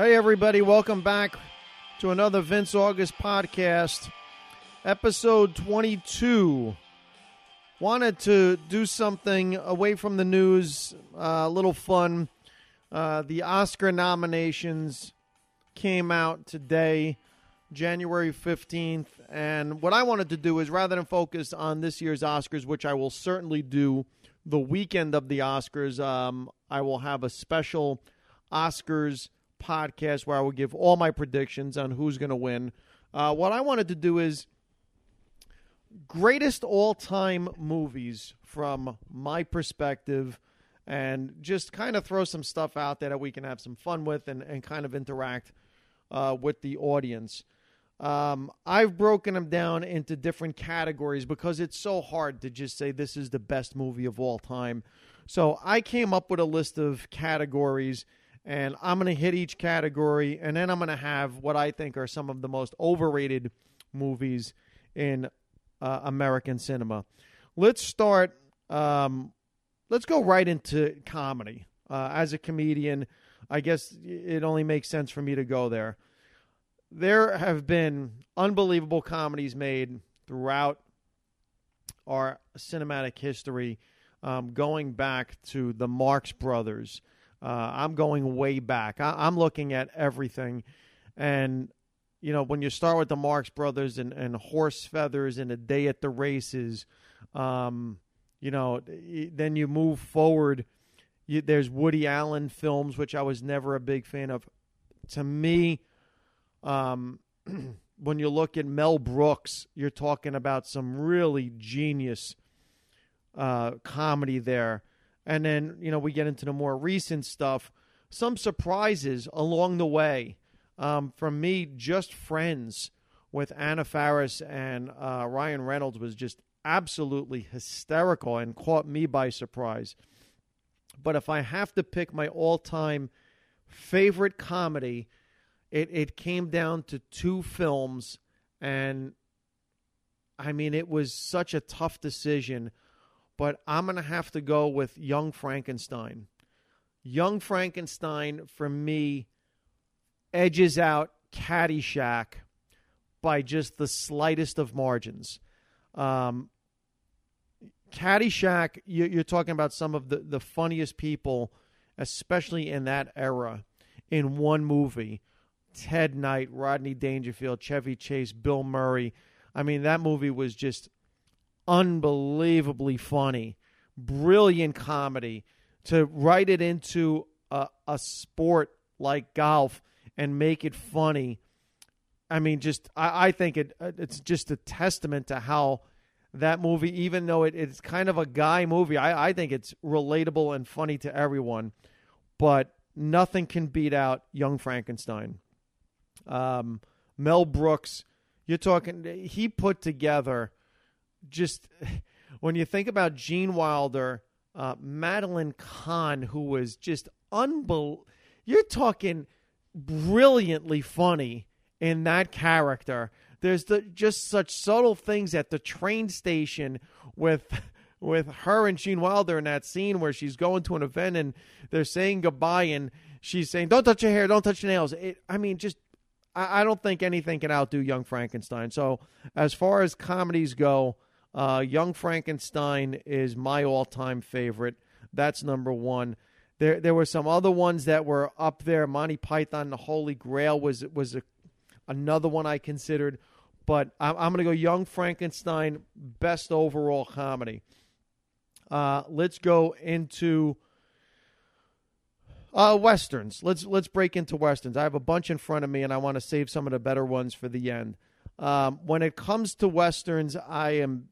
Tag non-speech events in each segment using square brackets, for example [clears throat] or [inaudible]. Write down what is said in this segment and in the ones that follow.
Hey, everybody, welcome back to another Vince August podcast, episode 22. Wanted to do something away from the news, uh, a little fun. Uh, the Oscar nominations came out today, January 15th. And what I wanted to do is rather than focus on this year's Oscars, which I will certainly do the weekend of the Oscars, um, I will have a special Oscars podcast where I will give all my predictions on who's going to win. Uh, what I wanted to do is greatest all time movies from my perspective and just kind of throw some stuff out there that we can have some fun with and, and kind of interact uh, with the audience. Um, I've broken them down into different categories because it's so hard to just say this is the best movie of all time. So I came up with a list of categories, and I'm going to hit each category, and then I'm going to have what I think are some of the most overrated movies in uh, American cinema. Let's start. Um, let's go right into comedy. Uh, as a comedian, I guess it only makes sense for me to go there. There have been unbelievable comedies made throughout our cinematic history, um, going back to the Marx Brothers. Uh, I'm going way back. I, am looking at everything, and you know when you start with the Marx Brothers and, and Horse Feathers and A Day at the Races, um, you know, then you move forward. You, there's Woody Allen films, which I was never a big fan of. To me, um, [clears throat] when you look at Mel Brooks, you're talking about some really genius uh, comedy there. And then, you know, we get into the more recent stuff. Some surprises along the way. Um, from me, just friends with Anna Faris and uh, Ryan Reynolds was just absolutely hysterical and caught me by surprise. But if I have to pick my all time favorite comedy, it, it came down to two films, and I mean, it was such a tough decision, but I'm going to have to go with Young Frankenstein. Young Frankenstein, for me, edges out Caddyshack by just the slightest of margins. Um, Caddyshack, you're talking about some of the, the funniest people, especially in that era, in one movie. Ted Knight, Rodney Dangerfield, Chevy Chase, Bill Murray. I mean, that movie was just unbelievably funny, brilliant comedy. To write it into a, a sport like golf and make it funny, I mean, just I, I think it it's just a testament to how that movie, even though it, it's kind of a guy movie, I, I think it's relatable and funny to everyone. But nothing can beat out Young Frankenstein. Um, Mel Brooks, you're talking, he put together just [laughs] when you think about Gene Wilder, uh, Madeline Kahn, who was just unbelievable. You're talking brilliantly funny in that character. There's the, just such subtle things at the train station with [laughs] with her and Gene Wilder in that scene where she's going to an event and they're saying goodbye and she's saying, "Don't touch your hair, don't touch your nails." It, I mean, just I, I, don't think anything can outdo Young Frankenstein. So as far as comedies go, uh, Young Frankenstein is my all-time favorite. That's number one. There, there were some other ones that were up there. Monty Python, The Holy Grail was was a, another one I considered, but I'm, I'm going to go Young Frankenstein, best overall comedy. Uh, let's go into uh, westerns. Let's let's break into westerns. I have a bunch in front of me, and I want to save some of the better ones for the end. Um, when it comes to westerns, I am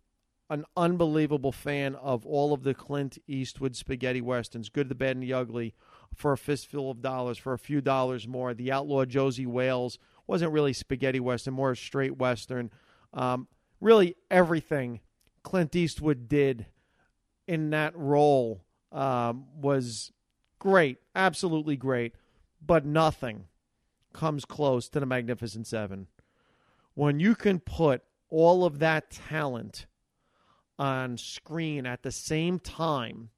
an unbelievable fan of all of the Clint Eastwood spaghetti westerns, Good, the Bad, and the Ugly, for a fistful of dollars, for a few dollars more. The Outlaw Josey Wales wasn't really spaghetti western, more a straight western. Um, really, everything Clint Eastwood did in that role um, was great, absolutely great, but nothing comes close to the Magnificent Seven. When you can put all of that talent on screen at the same time,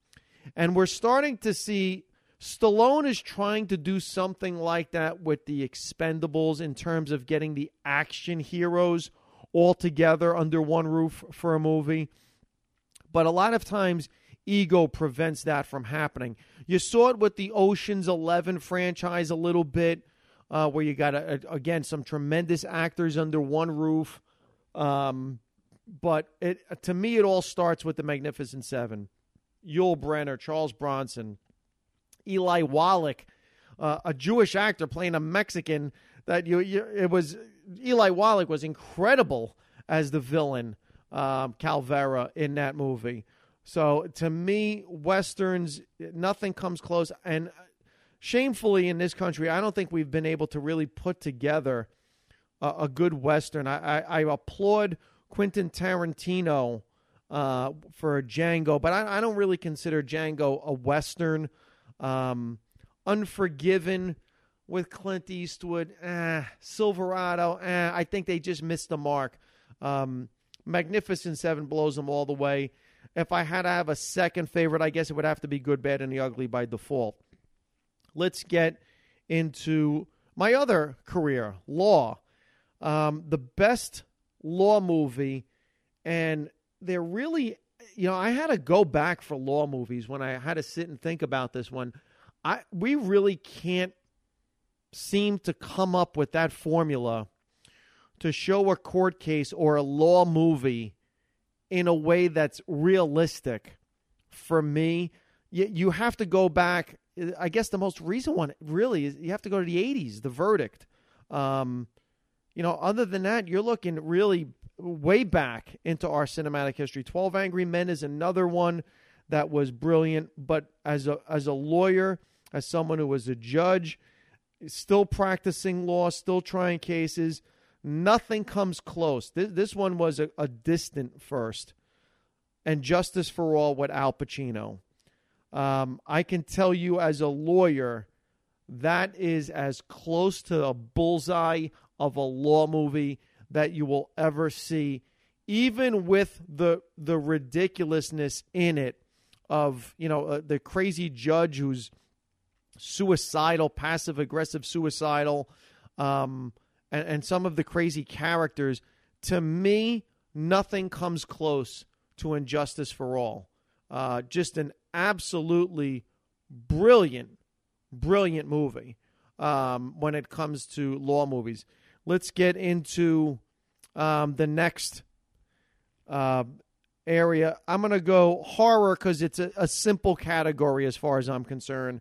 and we're starting to see Stallone is trying to do something like that with the Expendables in terms of getting the action heroes all together under one roof for a movie. But a lot of times, ego prevents that from happening. You saw it with the Ocean's 11 franchise a little bit, uh, where you got, a, a, again, some tremendous actors under one roof. Um, but it, to me, it all starts with the Magnificent Seven. Yul Brynner, Charles Bronson, Eli Wallach, uh, a Jewish actor playing a Mexican. That you, you, it was Eli Wallach was incredible as the villain, um, Calvera in that movie. So to me, westerns, nothing comes close. And shamefully, in this country, I don't think we've been able to really put together a, a good western. I, I, I applaud Quentin Tarantino uh, for Django, but I, I, don't really consider Django a western. Um, Unforgiven with Clint Eastwood, eh, Silverado, eh, I think they just missed the mark. Um, Magnificent Seven blows them all the way. If I had to have a second favorite, I guess it would have to be Good, Bad, and the Ugly by default. Let's get into my other career, law. Um, the best law movie, and they're really, you know, I had to go back for law movies when I had to sit and think about this one. I we really can't seem to come up with that formula to show a court case or a law movie in a way that's realistic for me you, you have to go back i guess the most recent one really is you have to go to the 80s the verdict um, you know, other than that, you're looking really way back into our cinematic history. 12 Angry Men is another one that was brilliant, but as a as a lawyer, as someone who was a judge, still practicing law, still trying cases, nothing comes close. This, this one was a, a distant first. And Justice for All with Al Pacino. Um, I can tell you as a lawyer, that is as close to a bullseye of a law movie that you will ever see, even with the the ridiculousness in it of you know uh, the crazy judge who's suicidal, passive aggressive, suicidal, um, and, and some of the crazy characters. To me, nothing comes close to And Justice for All. Uh, just an absolutely brilliant, brilliant movie um, when it comes to law movies let's get into um, the next uh, area. I'm going to go horror because it's a, a, simple category as far as I'm concerned.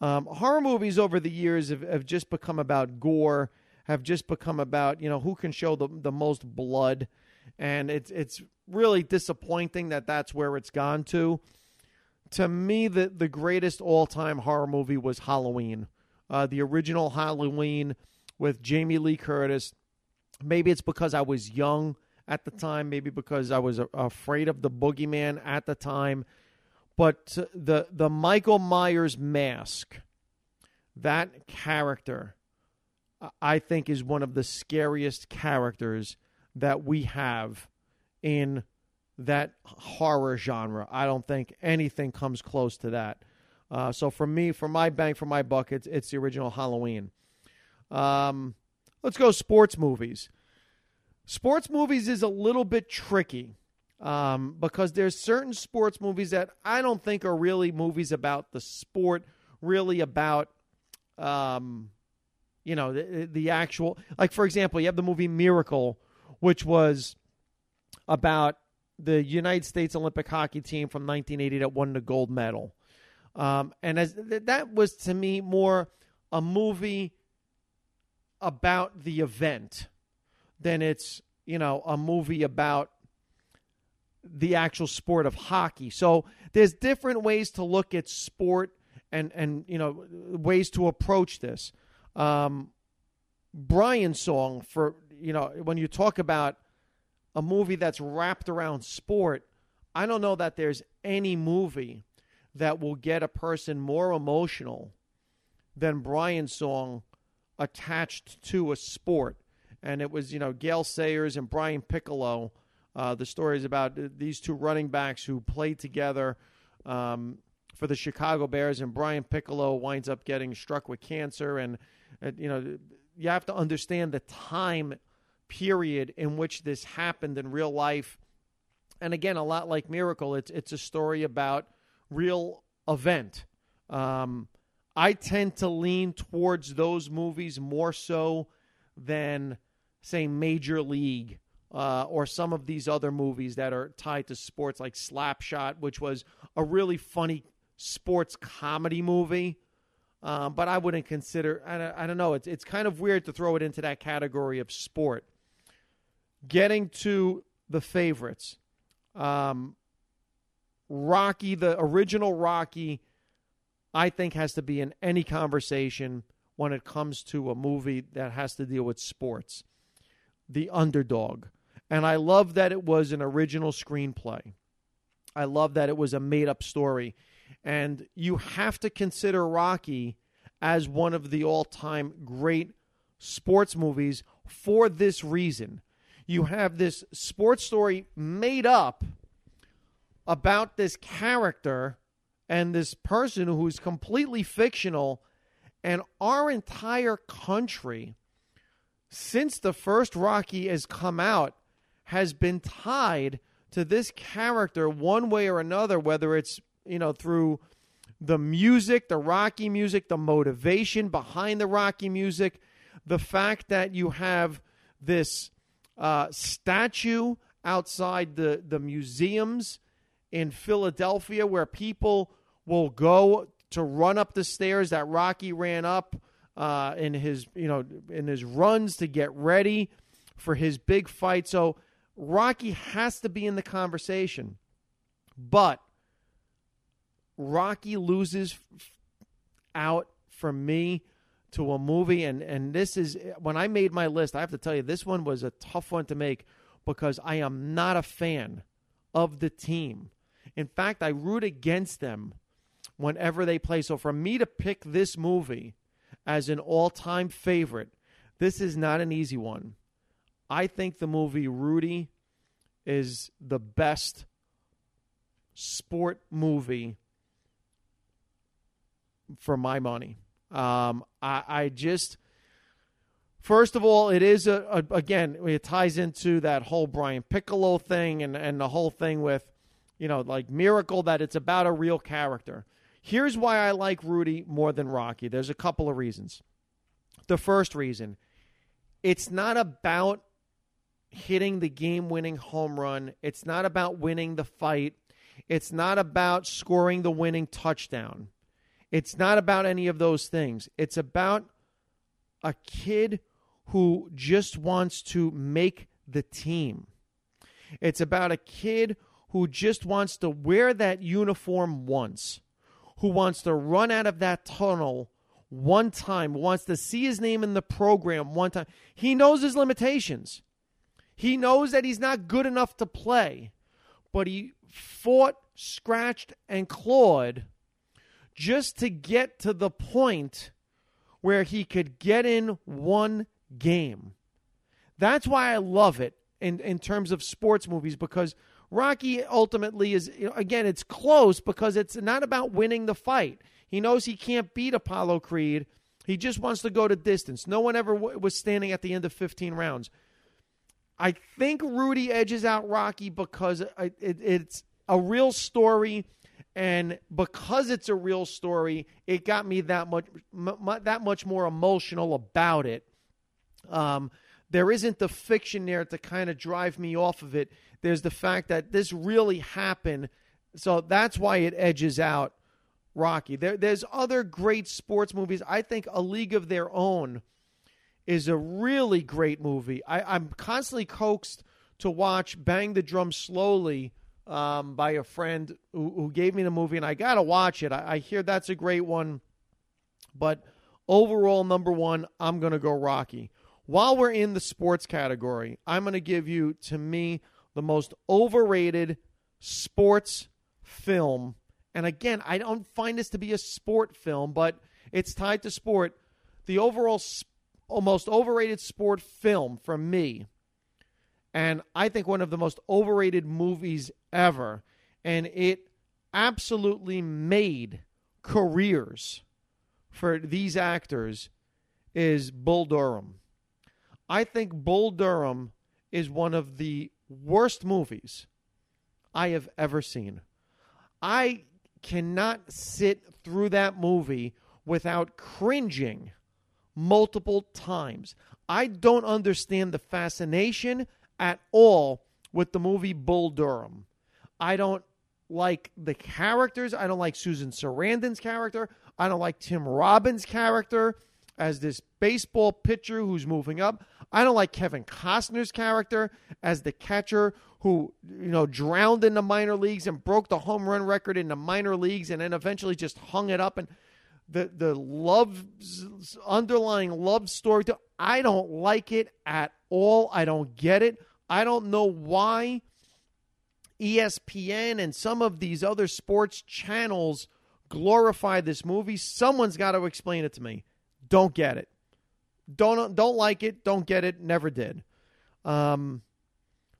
Um, horror movies over the years have, have, just become about gore, have just become about you know who can show the the most blood, and it's it's really disappointing that that's where it's gone to. To me, the the greatest all time horror movie was Halloween, uh, the original Halloween with Jamie Lee Curtis. Maybe it's because I was young at the time, maybe because I was afraid of the boogeyman at the time. But the the Michael Myers mask, that character, I think is one of the scariest characters that we have in that horror genre. I don't think anything comes close to that. Uh, so for me, for my bang for my buck, it's, it's the original Halloween. Um, let's go sports movies. Sports movies is a little bit tricky um, because there's certain sports movies that I don't think are really movies about the sport, really about, um, you know, the, the actual. Like for example, you have the movie Miracle, which was about the United States Olympic hockey team from 1980 that won the gold medal. Um, and as that was to me more a movie about the event than it's you know a movie about the actual sport of hockey. So there's different ways to look at sport and and you know ways to approach this. Um, Brian's song for you know when you talk about a movie that's wrapped around sport, I don't know that there's any movie that will get a person more emotional than Brian's song attached to a sport. And it was, you know, Gale Sayers and Brian Piccolo. Uh, the story is about these two running backs who played together um, for the Chicago Bears, and Brian Piccolo winds up getting struck with cancer, and, and you know you have to understand the time period in which this happened in real life. And again, a lot like Miracle, it's it's a story about real event. Um, I tend to lean towards those movies more so than, say, Major League uh, or some of these other movies that are tied to sports, like Slapshot, which was a really funny sports comedy movie. Um, but I wouldn't consider. I don't, I don't know. It's it's kind of weird to throw it into that category of sport. Getting to the favorites, um, Rocky, the original Rocky, I think has to be in any conversation when it comes to a movie that has to deal with sports. The underdog. And I love that it was an original screenplay. I love that it was a made up story. And you have to consider Rocky as one of the all time great sports movies for this reason. You have this sports story made up about this character and this person who's completely fictional, and our entire country, since the first Rocky has come out, has been tied to this character one way or another, whether it's, you know, through the music, the Rocky music, the motivation behind the Rocky music, the fact that you have this uh, statue outside the, the museums in Philadelphia where people will go to run up the stairs that Rocky ran up uh, in his you know in his runs to get ready for his big fight. So Rocky has to be in the conversation. But Rocky loses out for me to a movie and and this is when I made my list, I have to tell you this one was a tough one to make because I am not a fan of the team. In fact, I root against them whenever they play. So for me to pick this movie as an all-time favorite, this is not an easy one. I think the movie Rudy is the best sport movie for my money. Um, I, I just, first of all, it is a, a, again, it ties into that whole Brian Piccolo thing and and the whole thing with, you know, like Miracle that it's about a real character. Here's why I like Rudy more than Rocky. There's a couple of reasons. The first reason, it's not about hitting the game winning home run. It's not about winning the fight. It's not about scoring the winning touchdown. It's not about any of those things. It's about a kid who just wants to make the team. It's about a kid who just wants to wear that uniform once, who wants to run out of that tunnel one time, wants to see his name in the program one time. He knows his limitations. He knows that he's not good enough to play, but he fought, scratched, and clawed just to get to the point where he could get in one game. That's why I love it in, in terms of sports movies because Rocky ultimately is, again, it's close because it's not about winning the fight. He knows he can't beat Apollo Creed. He just wants to go to distance. No one ever w- was standing at the end of 15 rounds. I think Rudy edges out Rocky because it, it, it's a real story, and because it's a real story, it got me that much m- that much more emotional about it. Um, there isn't the fiction there to kind of drive me off of it. There's the fact that this really happened, so that's why it edges out Rocky. There, there's other great sports movies. I think A League of Their Own is a really great movie. I, am constantly coaxed to watch Bang the Drum Slowly um, by a friend who, who, gave me the movie, and I got to watch it. I, I hear that's a great one. But overall, number one, I'm going to go Rocky. While we're in the sports category, I'm going to give you, to me, the most overrated sports film. And again, I don't find this to be a sport film, but it's tied to sport. The overall oh, most overrated sport film from me. And I think one of the most overrated movies ever. And it absolutely made careers for these actors is Bull Durham. I think Bull Durham is one of the worst movies I have ever seen. I cannot sit through that movie without cringing multiple times. I don't understand the fascination at all with the movie Bull Durham. I don't like the characters. I don't like Susan Sarandon's character. I don't like Tim Robbins' character as this baseball pitcher who's moving up. I don't like Kevin Costner's character as the catcher who, you know, drowned in the minor leagues and broke the home run record in the minor leagues and then eventually just hung it up and the the love underlying love story to I don't like it at all. I don't get it. I don't know why ESPN and some of these other sports channels glorify this movie. Someone's got to explain it to me. Don't get it. Don't don't like it. Don't get it. Never did. Um,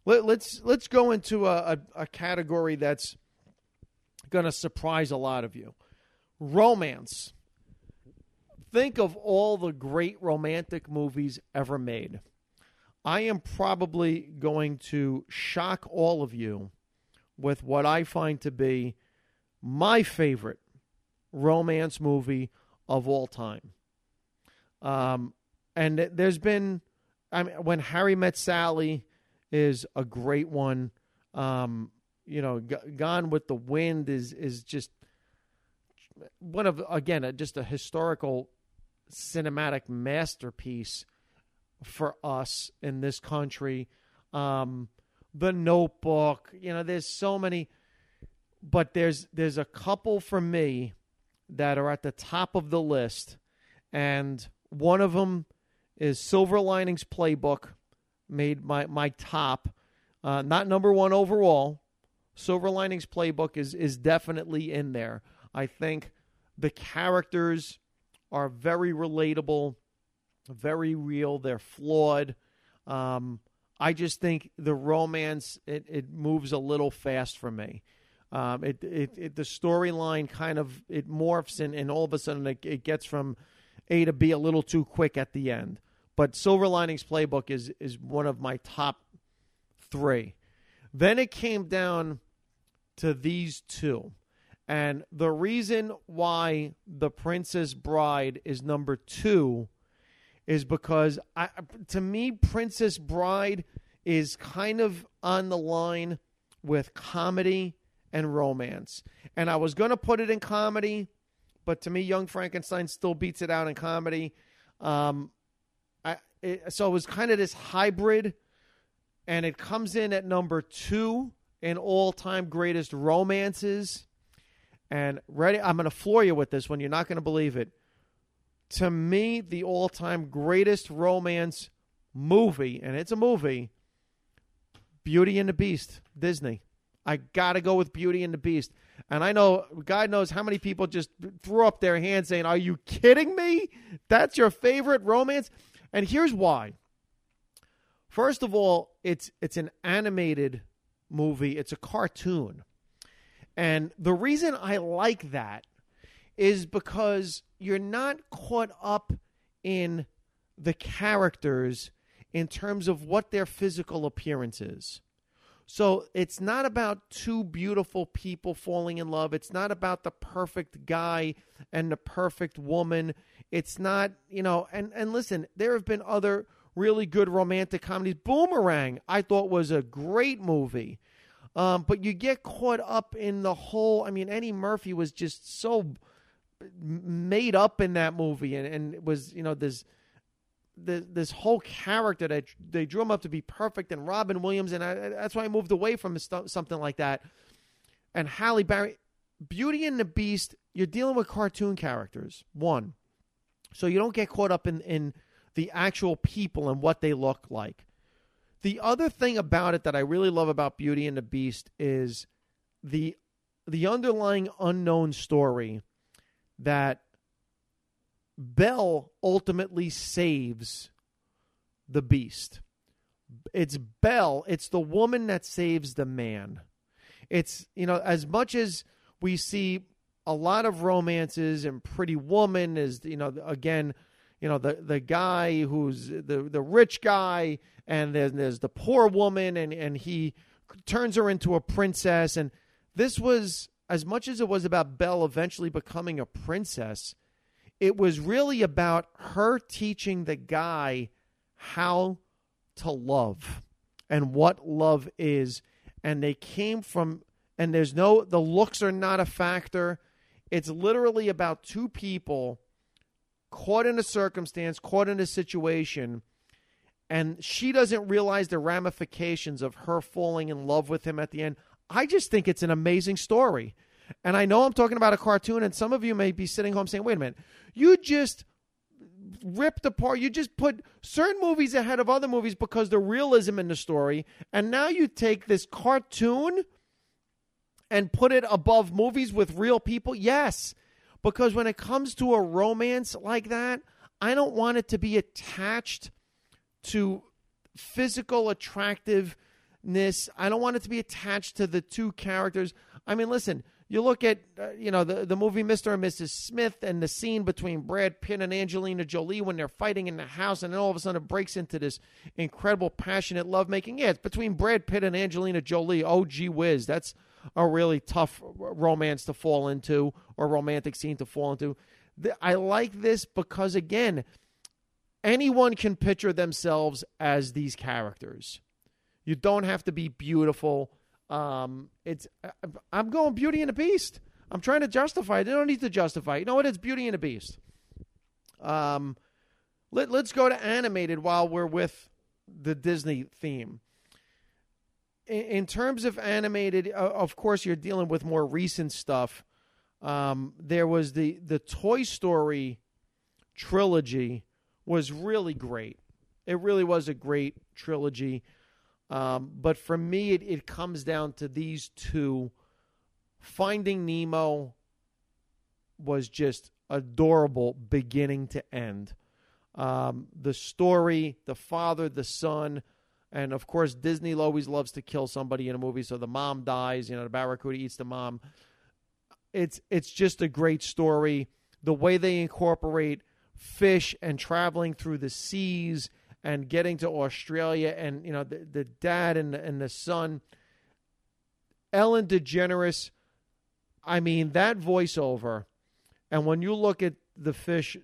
let, us let's, let's go into a, a, a category that's going to surprise a lot of you. Romance. Think of all the great romantic movies ever made. I am probably going to shock all of you with what I find to be my favorite romance movie of all time. Um, and there's been, I mean, when Harry Met Sally is a great one. Um, you know, G- Gone with the Wind is is just one of again just a historical cinematic masterpiece for us in this country. Um, the Notebook. You know, there's so many, but there's there's a couple for me that are at the top of the list, and one of them is Silver Linings Playbook, made my my top, uh, not number one overall. Silver Linings Playbook is is definitely in there. I think the characters are very relatable, very real. They're flawed. Um, I just think the romance it, it moves a little fast for me. Um, it, it, it the storyline kind of it morphs and, and all of a sudden it, it gets from A to B a little too quick at the end. But Silver Linings Playbook is is one of my top three. Then it came down to these two. And the reason why The Princess Bride is number two is because I, to me, Princess Bride is kind of on the line with comedy and romance. And I was going to put it in comedy, but to me, Young Frankenstein still beats it out in comedy. Um, I, it, so it was kind of this hybrid, and it comes in at number two in all time greatest romances. And ready, I'm going to floor you with this one. You're not going to believe it to me, the all time greatest romance movie, and it's a movie Beauty and the Beast, Disney. I got to go with Beauty and the Beast. And I know, God knows how many people just threw up their hands saying, Are you kidding me? That's your favorite romance? And here's why. First of all, it's it's an animated movie. It's a cartoon. And the reason I like that is because you're not caught up in the characters in terms of what their physical appearance is. So it's not about two beautiful people falling in love. It's not about the perfect guy and the perfect woman. It's not, you know, and, and listen, there have been other really good romantic comedies. Boomerang, I thought was a great movie. Um, but you get caught up in the whole. I mean, Eddie Murphy was just so made up in that movie, and, and was you know this this, this whole character that they drew him up to be perfect, and Robin Williams, and I, that's why I moved away from something like that. And Halle Berry, Beauty and the Beast, you're dealing with cartoon characters. One, so you don't get caught up in in the actual people and what they look like. The other thing about it that I really love about Beauty and the Beast is the the underlying unknown story that Belle ultimately saves the beast. It's Belle, it's the woman that saves the man. It's, you know, as much as we see a lot of romances and Pretty Woman is you know again you know the the guy who's the the rich guy and then there's the poor woman and and he turns her into a princess and this was as much as it was about Belle eventually becoming a princess it was really about her teaching the guy how to love and what love is. And they came from and there's no the looks are not a factor. It's literally about two people caught in a circumstance caught in a situation and she doesn't realize the ramifications of her falling in love with him at the end. I just think it's an amazing story and i know i'm talking about a cartoon and some of you may be sitting home saying wait a minute you just ripped apart. You just put certain movies ahead of other movies because the realism in the story, and now you take this cartoon and put it above movies with real people. Yes, because when it comes to a romance like that, I don't want it to be attached to physical attractiveness. I don't want it to be attached to the two characters. I mean, listen, you look at uh, you know the the movie Mr. and Mrs. Smith and the scene between Brad Pitt and Angelina Jolie when they're fighting in the house and then all of a sudden it breaks into this incredible passionate lovemaking. Yeah, it's between Brad Pitt and Angelina Jolie. Oh gee whiz, that's a really tough romance to fall into or romantic scene to fall into. I like this because again, anyone can picture themselves as these characters. You don't have to be beautiful um, it's I'm going Beauty and the Beast. I'm trying to justify it. They don't need to justify it. You know what? It's Beauty and the Beast. Um, let, let's go to animated while we're with the Disney theme. In, in terms of animated, uh, of course, you're dealing with more recent stuff. Um, there was the the Toy Story trilogy was really great. It really was a great trilogy. Um, but for me, it, it comes down to these two. Finding Nemo was just adorable beginning to end. Um, the story, the father, the son, and of course, Disney always loves to kill somebody in a movie. So the mom dies. You know, the barracuda eats the mom. It's it's just a great story. The way they incorporate fish and traveling through the seas and getting to Australia and you know the, the dad and the, and the son Ellen DeGeneres I mean that voiceover and when you look at the fish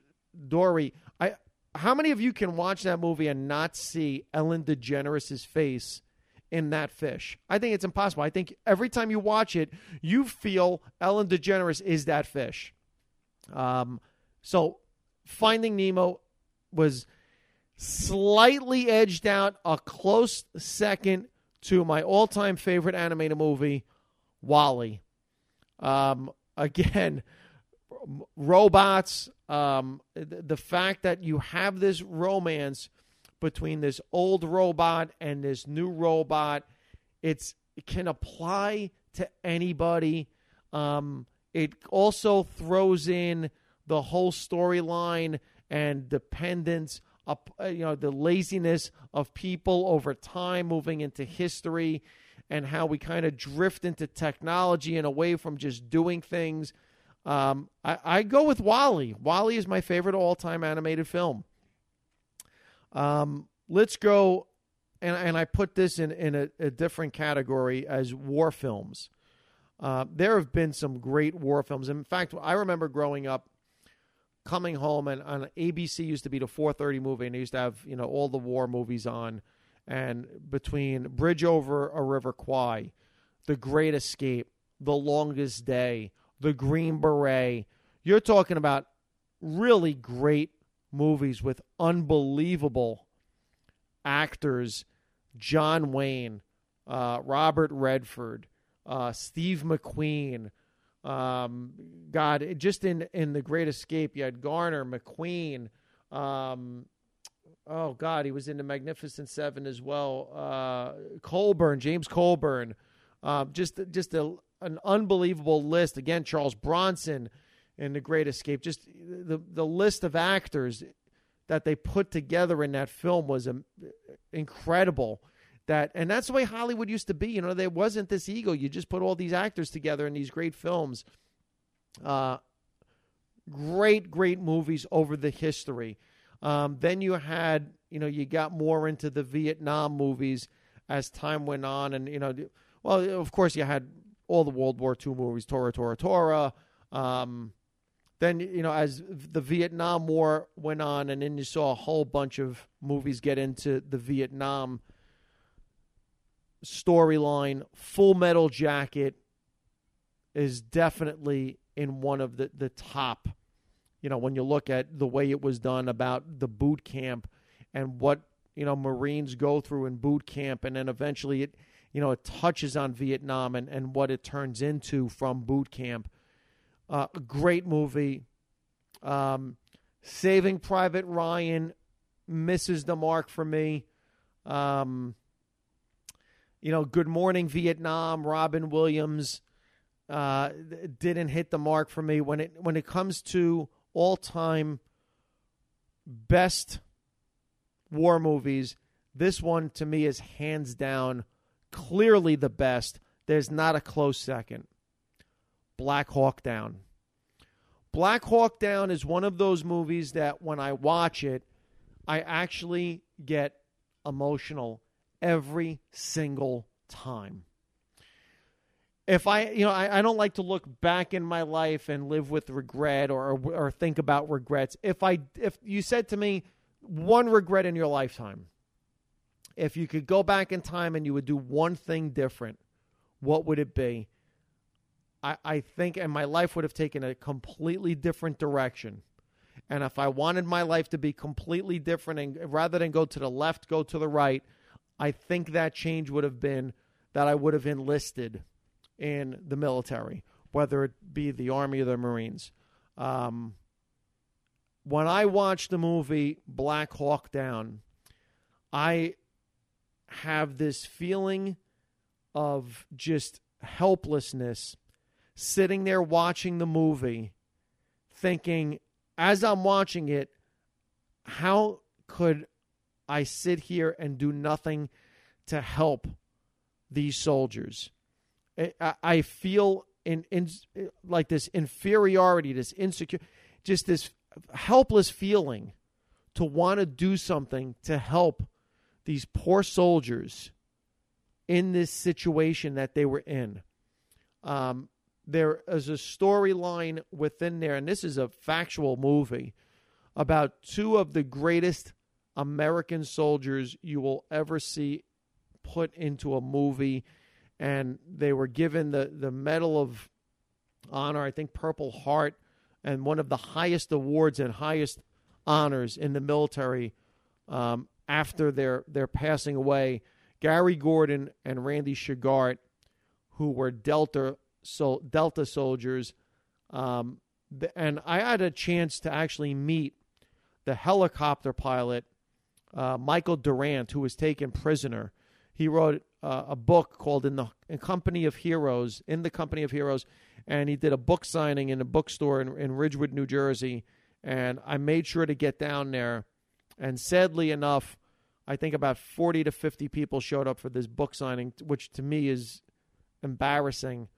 Dory I how many of you can watch that movie and not see Ellen DeGeneres' face in that fish? I think it's impossible. I think every time you watch it, you feel Ellen DeGeneres is that fish. Um, so Finding Nemo was slightly edged out a close second to my all-time favorite animated movie, WALL-E. Um, again, robots. Um, the, the fact that you have this romance between this old robot and this new robot, it's it can apply to anybody. Um, it also throws in the whole storyline and dependence uh, you know the laziness of people over time moving into history and how we kind of drift into technology and away from just doing things. Um, I, I, go with WALL-E. WALL-E is my favorite all-time animated film. Um, let's go and, and i put this in, in a, a different category as war films. Uh, there have been some great war films. In fact i remember growing up coming home and on ABC used to be the 4:30 movie, and they used to have you know all the war movies on, and between Bridge over a River Kwai, The Great Escape, The Longest Day, The Green Beret, you're talking about really great movies with unbelievable actors, John Wayne, uh, Robert Redford, uh, Steve McQueen. Um, God, just in in the Great Escape, you had Garner, McQueen. Um, oh God, he was in the Magnificent Seven as well. Uh, Coburn, James Coburn, Uh, just just a, an unbelievable list. Again, Charles Bronson in the Great Escape. Just the the list of actors that they put together in that film was um, incredible. That and that's the way Hollywood used to be. You know, there wasn't this ego. You just put all these actors together in these great films. Uh, great, great movies over the history. Um, then you had, you know, you got more into the Vietnam movies as time went on, and you know, well, of course, you had all the World War II movies, Tora, Tora, Tora. Um, then you know, as the Vietnam War went on, and then you saw a whole bunch of movies get into the Vietnam storyline. Full Metal Jacket is definitely in one of the the top. You know, when you look at the way it was done about the boot camp and what you know Marines go through in boot camp, and then eventually it you know it touches on Vietnam and and what it turns into from boot camp. Uh, a great movie. Um, Saving Private Ryan misses the mark for me. Um, you know, Good Morning Vietnam, Robin Williams uh, didn't hit the mark for me when it when it comes to all time best war movies. This one to me is hands down, clearly the best. There's not a close second. Black Hawk Down. Black Hawk Down is one of those movies that when I watch it, I actually get emotional every single time. If I, you know, I, I don't like to look back in my life and live with regret or, or or think about regrets. If I, if you said to me, one regret in your lifetime, if you could go back in time and you would do one thing different, what would it be? I, I think, and my life would have taken a completely different direction. And if I wanted my life to be completely different, and rather than go to the left, go to the right, I think that change would have been that I would have enlisted in the military, whether it be the Army or the Marines. Um, when I watched the movie Black Hawk Down, I have this feeling of just helplessness sitting there watching the movie, thinking, as I'm watching it, how could I sit here and do nothing to help these soldiers. I, feel in, in like this inferiority, this insecure, just this helpless feeling to want to do something to help these poor soldiers in this situation that they were in. Um, there is a storyline within there, and this is a factual movie about two of the greatest American soldiers you will ever see put into a movie. And they were given the, the Medal of Honor, I think Purple Heart, and one of the highest awards and highest honors in the military um, after their, their passing away. Gary Gordon and Randy Shughart, who were Delta so Delta soldiers, um, and I had a chance to actually meet the helicopter pilot uh, Michael Durant, who was taken prisoner. He wrote uh, a book called "In the in Company of Heroes." In the Company of Heroes, and he did a book signing in a bookstore in, in Ridgewood, New Jersey. And I made sure to get down there. And sadly enough, I think about forty to fifty people showed up for this book signing, which to me is embarrassing,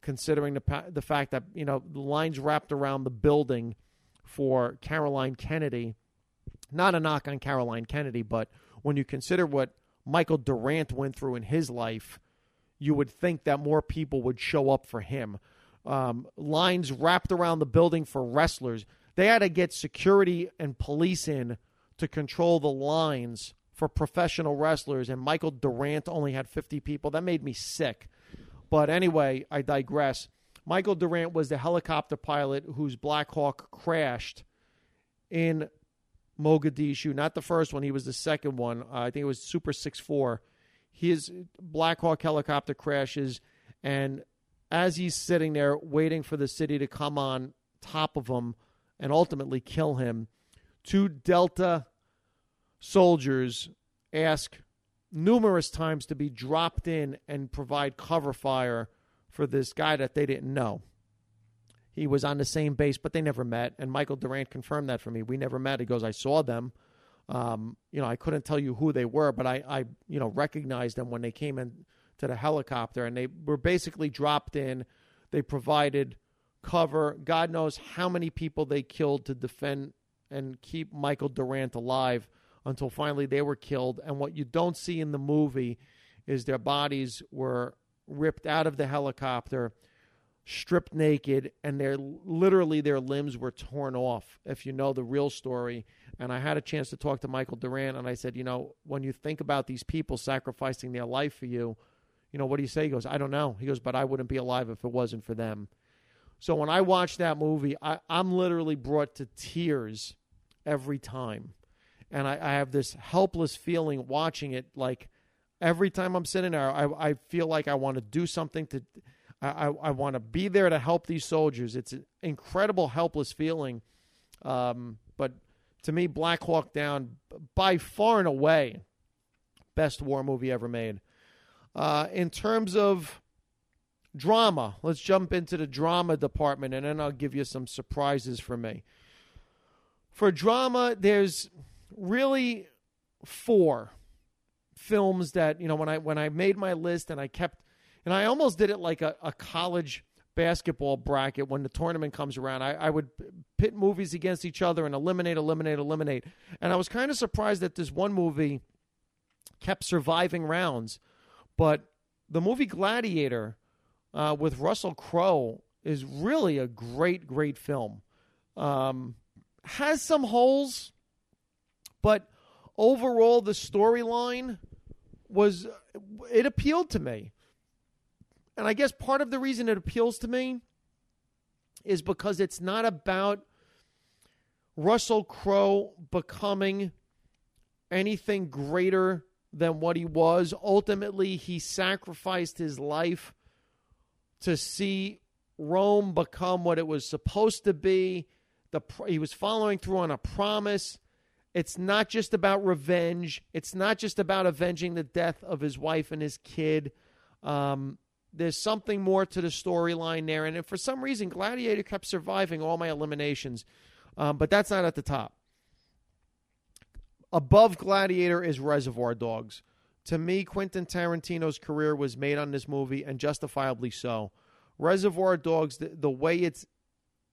considering the the fact that you know the lines wrapped around the building for Caroline Kennedy not a knock on Caroline Kennedy, but when you consider what Michael Durant went through in his life, you would think that more people would show up for him. Um, lines wrapped around the building for wrestlers. They had to get security and police in to control the lines for professional wrestlers, and Michael Durant only had 50 people. That made me sick. But anyway, I digress. Michael Durant was the helicopter pilot whose Black Hawk crashed in Mogadishu, not the first one. He was the second one. Uh, I think it was Super Six Four. His Black Hawk helicopter crashes, and as he's sitting there waiting for the city to come on top of him and ultimately kill him, two Delta soldiers ask numerous times to be dropped in and provide cover fire for this guy that they didn't know he was on the same base, but they never met. And Michael Durant confirmed that for me. We never met. He goes, I saw them, Um, you know, I couldn't tell you who they were, but I, I, you know, recognized them when they came in to the helicopter, and they were basically dropped in. They provided cover. God knows how many people they killed to defend and keep Michael Durant alive until finally they were killed. And what you don't see in the movie is their bodies were ripped out of the helicopter, stripped naked, and their literally their limbs were torn off. If you know the real story, and I had a chance to talk to Michael Durant and I said, you know, when you think about these people sacrificing their life for you, you know, what do you say? He goes, I don't know. He goes, but I wouldn't be alive if it wasn't for them. So when I watch that movie, I, am literally brought to tears every time. And I, I, have this helpless feeling watching it. Like every time I'm sitting there, I, I feel like I want to do something to, I, I want to be there to help these soldiers. It's an incredible, helpless feeling. Um, but to me, Black Hawk Down, by far and away, best war movie ever made. Uh, in terms of drama, let's jump into the drama department, and then I'll give you some surprises for me. For drama, there's really four films that you know when I when I made my list and I kept and I almost did it like a, a college basketball bracket when the tournament comes around. I, I would pit movies against each other and eliminate, eliminate, eliminate. And I was kind of surprised that this one movie kept surviving rounds. But the movie Gladiator uh, with Russell Crowe is really a great, great film. Um, has some holes, but overall, the storyline was, it appealed to me. And I guess part of the reason it appeals to me is because it's not about Russell Crowe becoming anything greater than what he was. Ultimately, he sacrificed his life to see Rome become what it was supposed to be. The, he was following through on a promise. It's not just about revenge. It's not just about avenging the death of his wife and his kid. Um, there's something more to the storyline there. And for some reason, Gladiator kept surviving all my eliminations, um, but that's not at the top. Above Gladiator is Reservoir Dogs. To me, Quentin Tarantino's career was made on this movie, and justifiably so. Reservoir Dogs, the, the way it's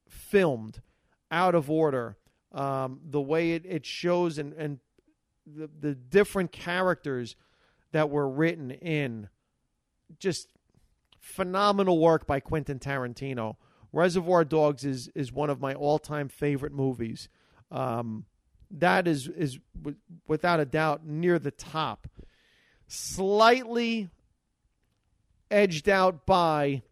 filmed, out of order, um, the way it, it shows and, and the, the different characters that were written in, just phenomenal work by Quentin Tarantino. Reservoir Dogs is is one of my all time favorite movies. Um, that is is w- without a doubt near the top. Slightly edged out by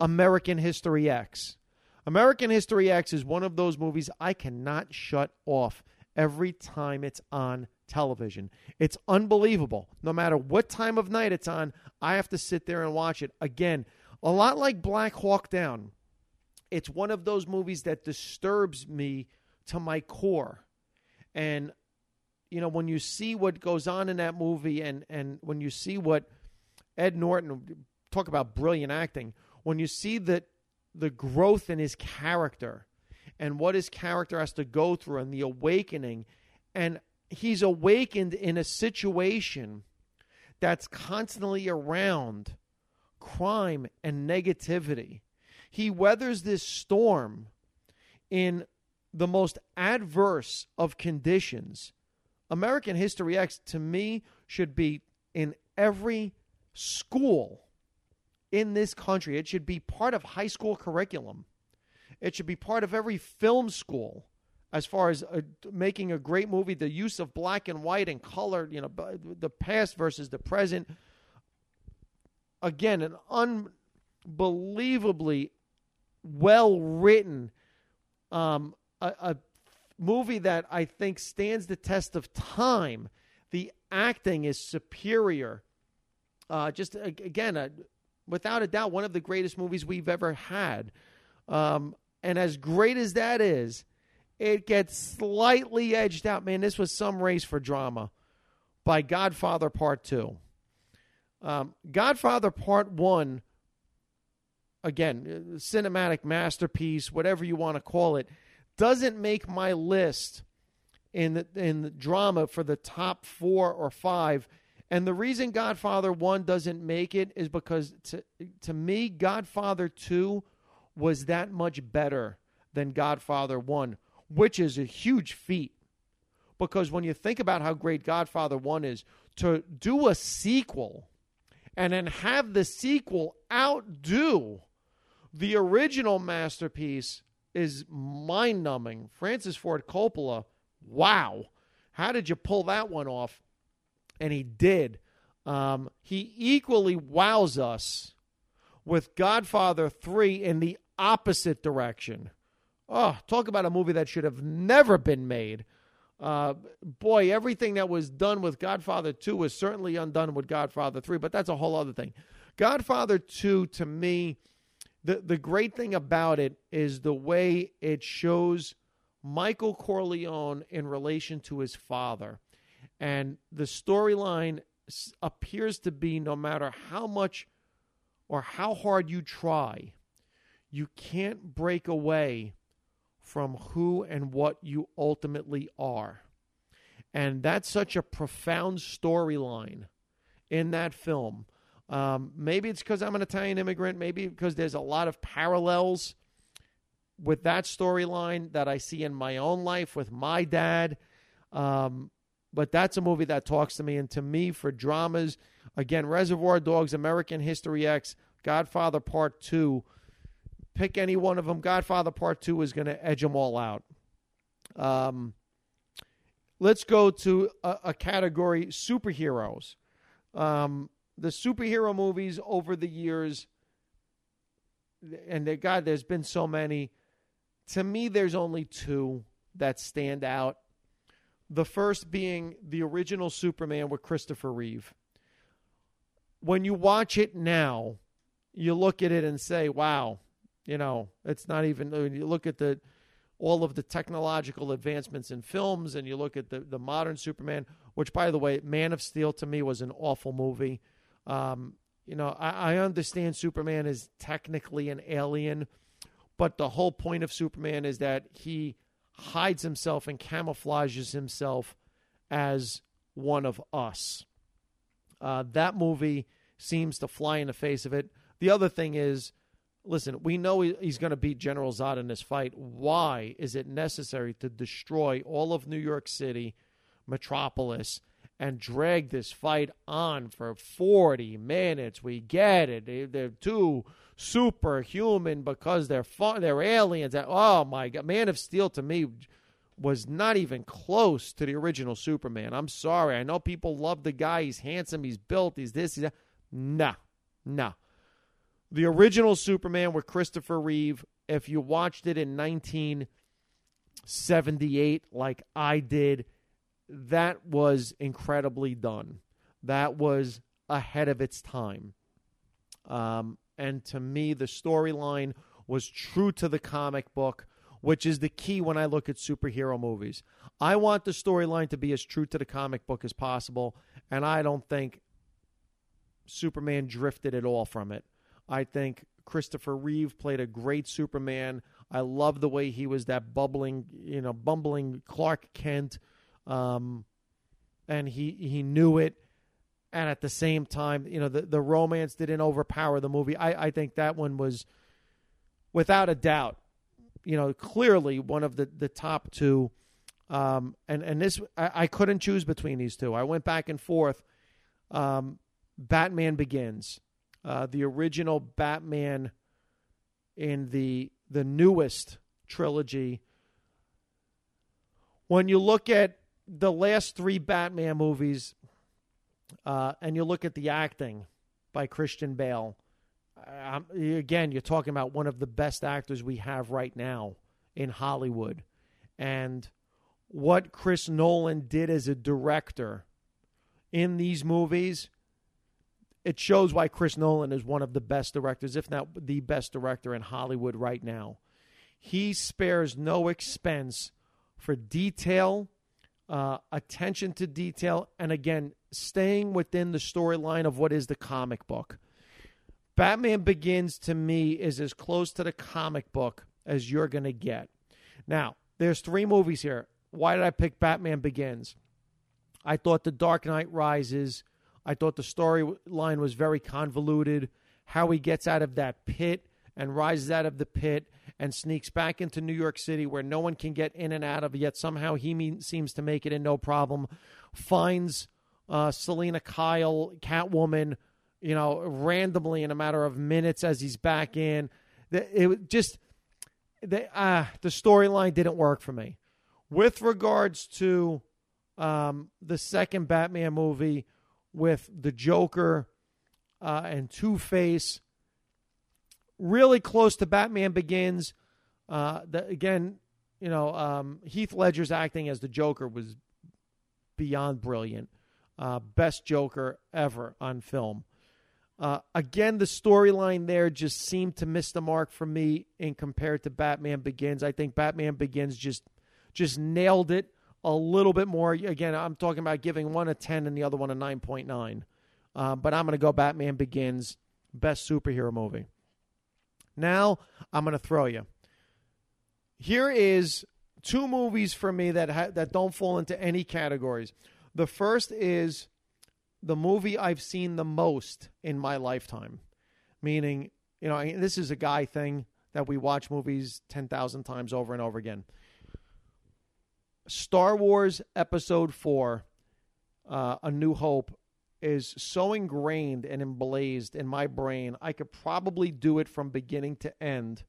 American History X. American History X is one of those movies I cannot shut off every time it's on television. It's unbelievable. No matter what time of night it's on, I have to sit there and watch it. Again, a lot like Black Hawk Down. It's one of those movies that disturbs me to my core. And you know, when you see what goes on in that movie and and when you see what Ed Norton talk about brilliant acting, when you see that the growth in his character and what his character has to go through and the awakening and he's awakened in a situation that's constantly around crime and negativity. He weathers this storm in the most adverse of conditions. American History X, to me, should be in every school in this country. It should be part of high school curriculum. It should be part of every film school as far as uh, making a great movie, the use of black and white and color, you know, the past versus the present. Again, an unbelievably well written um, a, a movie that I think stands the test of time. The acting is superior. Uh, just again, without a doubt, one of the greatest movies we've ever had. Um, and as great as that is, it gets slightly edged out. Man, this was some race for drama by Godfather Part 2. Um, Godfather Part 1, again, cinematic masterpiece, whatever you want to call it, doesn't make my list in the, in the drama for the top four or five. And the reason Godfather 1 doesn't make it is because to, to me, Godfather 2 was that much better than Godfather 1, which is a huge feat. Because when you think about how great Godfather 1 is, to do a sequel and then have the sequel outdo the original masterpiece is mind numbing. Francis Ford Coppola, wow. How did you pull that one off? And he did. Um, he equally wows us with Godfather 3 in the opposite direction. Oh, talk about a movie that should have never been made. Uh, boy, everything that was done with Godfather 2 was certainly undone with Godfather 3, but that's a whole other thing. Godfather 2, to me, the, the great thing about it is the way it shows Michael Corleone in relation to his father. And the storyline appears to be no matter how much or how hard you try, you can't break away from who and what you ultimately are. And that's such a profound storyline in that film. Um, maybe it's because I'm an Italian immigrant. Maybe because there's a lot of parallels with that storyline that I see in my own life with my dad. Um, but that's a movie that talks to me. And to me, for dramas, again, Reservoir Dogs, American History X, Godfather Part 2, pick any one of them. Godfather Part 2 is going to edge them all out. Um, let's go to a, a category superheroes. Um, the superhero movies over the years, and God, there's been so many. To me, there's only two that stand out. The first being the original Superman with Christopher Reeve. When you watch it now, you look at it and say, wow, you know, it's not even when you look at the all of the technological advancements in films and you look at the the modern Superman, which by the way, Man of Steel to me was an awful movie. Um, you know, I, I understand Superman is technically an alien, but the whole point of Superman is that he hides himself and camouflages himself as one of us. Uh, that movie seems to fly in the face of it. The other thing is listen, we know he's going to beat General Zod in this fight. Why is it necessary to destroy all of New York City, Metropolis, and drag this fight on for 40 minutes? We get it. They're too superhuman because they're fun, they're aliens. Oh my God, Man of Steel to me was not even close to the original Superman. I'm sorry. I know people love the guy. He's handsome. He's built. He's this. He's that. Nah, nah. The original Superman with Christopher Reeve, if you watched it in 1978, like I did, that was incredibly done. That was ahead of its time. Um, and to me, the storyline was true to the comic book, which is the key when I look at superhero movies. I want the storyline to be as true to the comic book as possible, and I don't think Superman drifted at all from it. I think Christopher Reeve played a great Superman. I love the way he was that bubbling, you know, bumbling Clark Kent, um, and he he knew it. And at the same time, you know, the the romance didn't overpower the movie. I I think that one was, without a doubt, you know, clearly one of the the top two. Um, and and this I, I couldn't choose between these two. I went back and forth. Um, Batman Begins uh, the original Batman in the the newest trilogy. When you look at the last three Batman movies, uh, and you look at the acting by Christian Bale, um, again, you're talking about one of the best actors we have right now in Hollywood, and what Chris Nolan did as a director in these movies it shows why Chris Nolan is one of the best directors, if not the best director in Hollywood right now. He spares no expense for detail, uh, attention to detail, and again, staying within the storyline of what is the comic book. Batman Begins to me is as close to the comic book as you're going to get. Now, there's three movies here. why did I pick Batman Begins? I thought The Dark Knight Rises. I thought the storyline was very convoluted. How he gets out of that pit and rises out of the pit and sneaks back into New York City where no one can get in and out of, yet somehow he mean, seems to make it in no problem. Finds uh, Selina Kyle, Catwoman, you know, randomly in a matter of minutes as he's back in. It just the uh, the storyline didn't work for me. With regards to um, the second Batman movie with the Joker uh, and Two Face, really close to Batman Begins. Uh, the, again, you know, um, Heath Ledger's acting as the Joker was beyond brilliant. Uh, best Joker ever on film. Uh, again, the storyline there just seemed to miss the mark for me in compared to Batman Begins. I think Batman Begins just just nailed it a little bit more. Again, I'm talking about giving one a 10 and the other one a 9.9. Uh, but I'm going to go Batman Begins, best superhero movie. Now I'm going to throw you. Here is two movies for me that ha- that don't fall into any categories. The first is the movie I've seen the most in my lifetime, meaning you know this is a guy thing that we watch movies ten thousand times over and over again. Star Wars Episode Four, uh, A New Hope, is so ingrained and emblazed in my brain, I could probably do it from beginning to end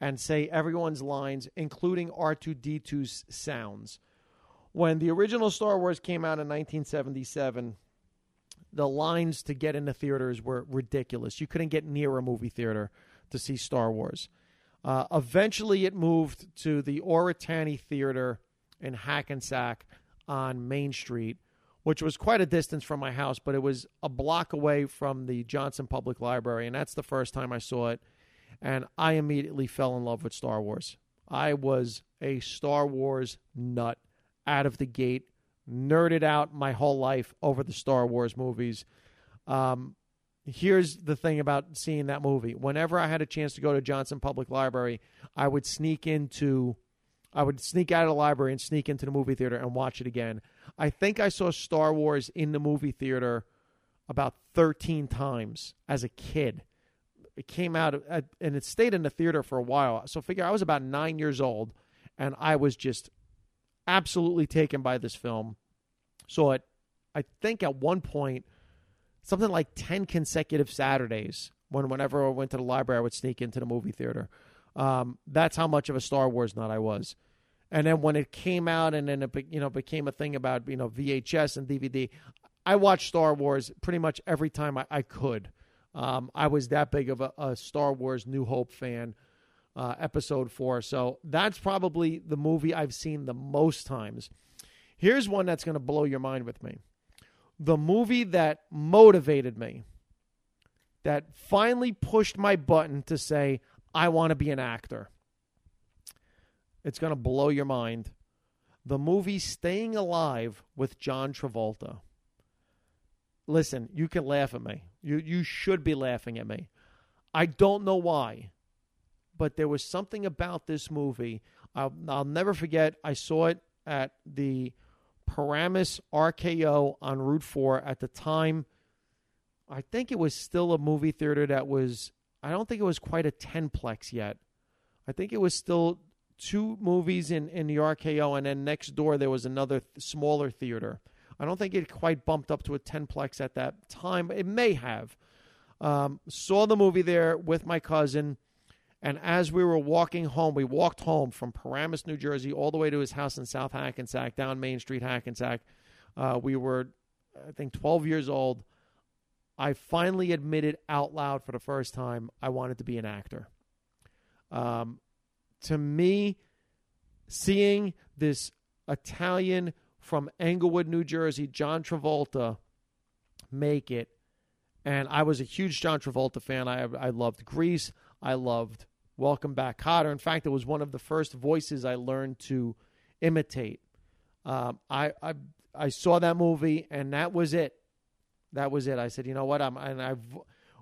and say everyone's lines, including R2D2's sounds. When the original Star Wars came out in 1977, the lines to get into theaters were ridiculous. You couldn't get near a movie theater to see Star Wars. Uh, eventually, it moved to the Oritani Theater in Hackensack on Main Street which was quite a distance from my house, but it was a block away from the Johnson Public Library, and that's the first time I saw it. And I immediately fell in love with Star Wars. I was a Star Wars nut out of the gate, nerded out my whole life over the Star Wars movies. Um, here's the thing about seeing that movie. Whenever I had a chance to go to Johnson Public Library, I would sneak into I would sneak out of the library and sneak into the movie theater and watch it again. I think I saw Star Wars in the movie theater about 13 times as a kid. It came out at, and it stayed in the theater for a while. So figure I was about nine years old and I was just absolutely taken by this film. Saw it, I think at one point, something like 10 consecutive Saturdays when whenever I went to the library, I would sneak into the movie theater. Um, that's how much of a Star Wars nut I was. And then when it came out, and then it you know became a thing about you know VHS and DVD, I watched Star Wars pretty much every time I, I could. Um, I was that big of a, a Star Wars New Hope fan. Uh, episode four, so that's probably the movie I've seen the most times. Here's one that's going to blow your mind with me. The movie that motivated me, that finally pushed my button to say, I want to be an actor. It's going to blow your mind. The movie Staying Alive with John Travolta. Listen, you can laugh at me. You you should be laughing at me. I don't know why, but there was something about this movie. I'll, I'll never forget. I saw it at the Paramus RKO on Route 4 at the time. I think it was still a movie theater that was I don't think it was quite a tenplex yet. I think it was still two movies in, in the RKO, and then next door there was another th- smaller theater. I don't think it quite bumped up to a tenplex at that time. It may have. Um, saw the movie there with my cousin, and as we were walking home, we walked home from Paramus, New Jersey, all the way to his house in South Hackensack, down Main Street, Hackensack. Uh, we were, I think, 12 years old. I finally admitted out loud for the first time I wanted to be an actor. Um, to me, seeing this Italian from Englewood, New Jersey, John Travolta, make it, and I was a huge John Travolta fan. I I loved Grease. I loved Welcome Back, Kotter. In fact, it was one of the first voices I learned to imitate. Um, I, I I saw that movie, and that was it. That was it. I said, you know what? I'm and I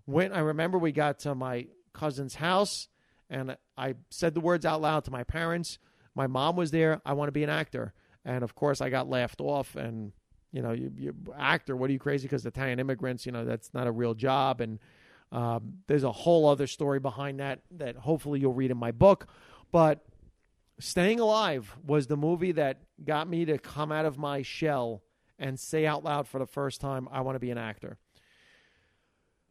went. I remember we got to my cousin's house, and I said the words out loud to my parents. My mom was there. I want to be an actor. And of course, I got laughed off. And, you know, you, you actor, what are you crazy? Because Italian immigrants, you know, that's not a real job. And um, there's a whole other story behind that that hopefully you'll read in my book. But Staying Alive was the movie that got me to come out of my shell and say out loud for the first time, I want to be an actor.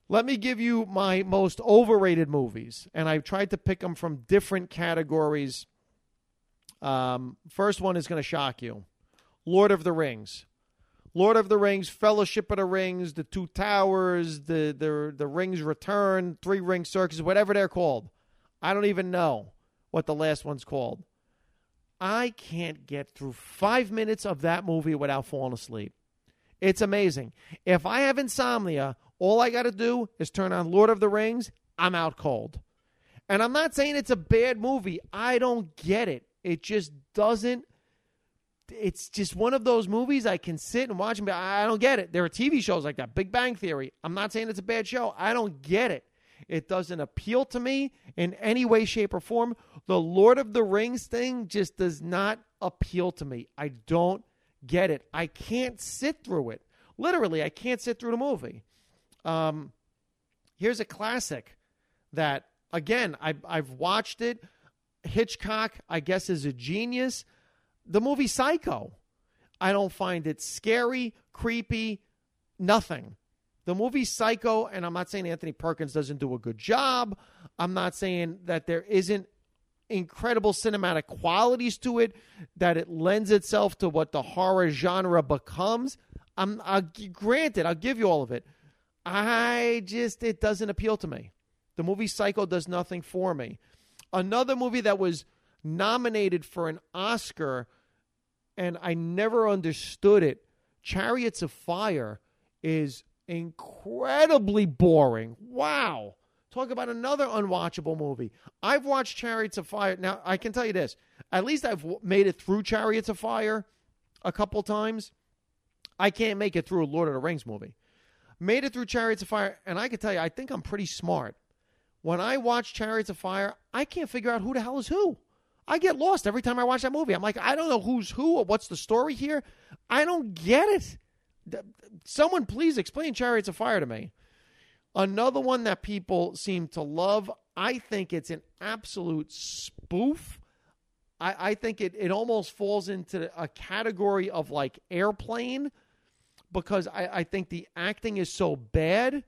Let me give you my most overrated movies, and I've tried to pick them from different categories. Um, first one is going to shock you Lord of the Rings. Lord of the Rings, Fellowship of the Rings, the Two Towers, the the the Rings Return, Three Ring Circus, whatever they're called. I don't even know what the last one's called. I can't get through five minutes of that movie without falling asleep. It's amazing. If I have insomnia, all I got to do is turn on Lord of the Rings. I'm out cold. And I'm not saying it's a bad movie. I don't get it. It just doesn't. It's just one of those movies I can sit and watch and I don't get it. There are TV shows like that, Big Bang Theory. I'm not saying it's a bad show. I don't get it. It doesn't appeal to me in any way, shape, or form. The Lord of the Rings thing just does not appeal to me. I don't get it. I can't sit through it. Literally, I can't sit through the movie. Um, here's a classic that, again, I, I've watched it. Hitchcock, I guess, is a genius. The movie Psycho. I don't find it scary, creepy, nothing. The movie Psycho, and I'm not saying Anthony Perkins doesn't do a good job. I'm not saying that there isn't incredible cinematic qualities to it, that it lends itself to what the horror genre becomes. I'm I'll, granted, I'll give you all of it. I just it doesn't appeal to me. The movie Psycho does nothing for me. Another movie that was nominated for an Oscar and I never understood it. Chariots of Fire is incredibly boring. Wow. Talk about another unwatchable movie. I've watched Chariots of Fire. Now, I can tell you this. At least I've made it through Chariots of Fire a couple times. I can't make it through a Lord of the Rings movie. Made it through Chariots of Fire, and I can tell you, I think I'm pretty smart. When I watch Chariots of Fire, I can't figure out who the hell is who. I get lost every time I watch that movie. I'm like, I don't know who's who or what's the story here. I don't get it. Someone please explain Chariots of Fire to me. Another one that people seem to love, I think it's an absolute spoof. I, I think it, it almost falls into a category of like airplane because I, I think the acting is so bad.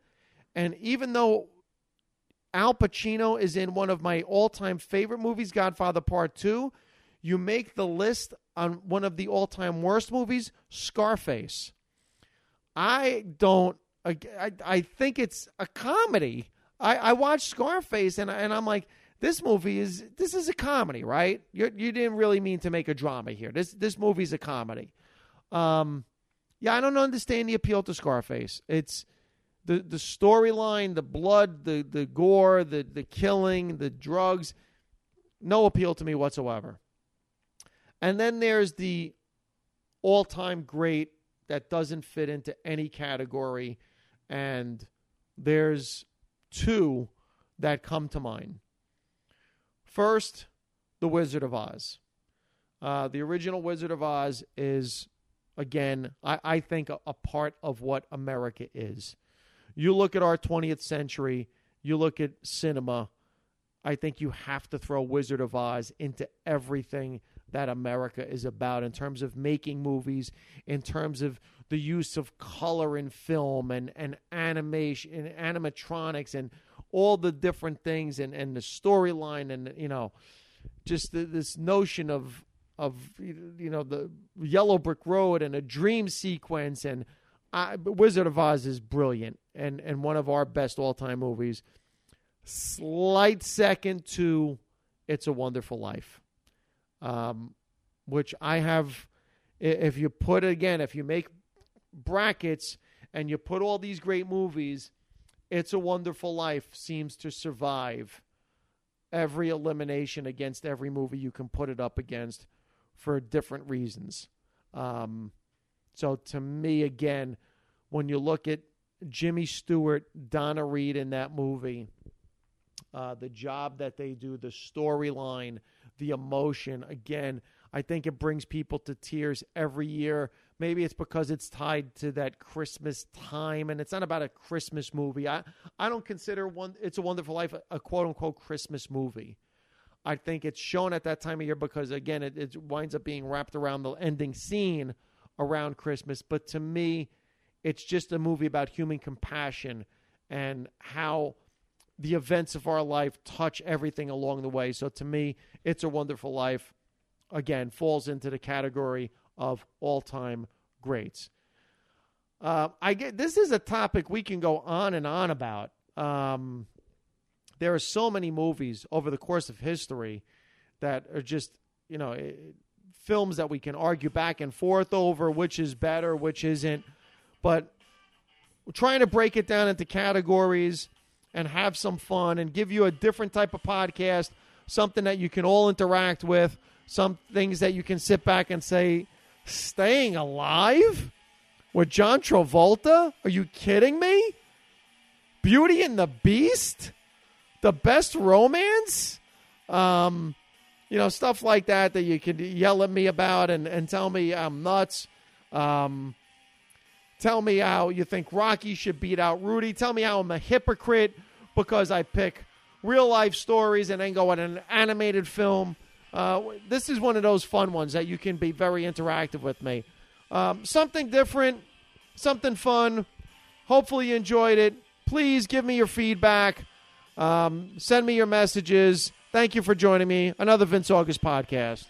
And even though Al Pacino is in one of my all time favorite movies, Godfather Part 2, you make the list on one of the all time worst movies, Scarface. I don't. I, I think it's a comedy. I, I watched Scarface and and I'm like, this movie is this is a comedy, right? You you didn't really mean to make a drama here. This this movie's a comedy. Um, yeah, I don't understand the appeal to Scarface. It's the the storyline, the blood, the the gore, the the killing, the drugs. No appeal to me whatsoever. And then there's the all time great that doesn't fit into any category. And there's two that come to mind. First, The Wizard of Oz. Uh, the original Wizard of Oz is, again, I, I think, a, a part of what America is. You look at our 20th century, you look at cinema, I think you have to throw Wizard of Oz into everything that America is about in terms of making movies, in terms of the use of color in film and, and animation and animatronics and all the different things and, and the storyline and you know just the, this notion of of you know the yellow brick road and a dream sequence and I, Wizard of Oz is brilliant and and one of our best all time movies. Slight second to It's a Wonderful Life um, which I have. If you put again, if you make brackets and you put all these great movies, It's a Wonderful Life seems to survive every elimination against every movie you can put it up against for different reasons. Um, so to me, again, when you look at Jimmy Stewart, Donna Reed in that movie, uh, the job that they do, the storyline, the emotion. Again, I think it brings people to tears every year. Maybe it's because it's tied to that Christmas time, and it's not about a Christmas movie. I, I don't consider one It's a Wonderful Life a, a quote unquote Christmas movie. I think it's shown at that time of year because again, it, it winds up being wrapped around the ending scene around Christmas. But to me, it's just a movie about human compassion and how the events of our life touch everything along the way. So to me, it's a wonderful life again, falls into the category of all time greats. Uh, I get this is a topic we can go on and on about. Um, there are so many movies over the course of history that are just you know it, eh, films that we can argue back and forth over which is better, which isn't. But we're trying to break it down into categories and have some fun and give you a different type of podcast, something that you can all interact with some things that you can sit back and say, staying alive with John Travolta? Are you kidding me? Beauty and the Beast? The best romance? Um, you know, stuff like that that you can yell at me about and, and tell me I'm nuts. Um, tell me how you think Rocky should beat out Rudy. Tell me how I'm a hypocrite because I pick real life stories and then go at an animated film uh, this is one of those fun ones that you can be very interactive with me. Um, something different, something fun. Hopefully, you enjoyed it. Please give me your feedback. Um, send me your messages. Thank you for joining me. Another Vince August podcast.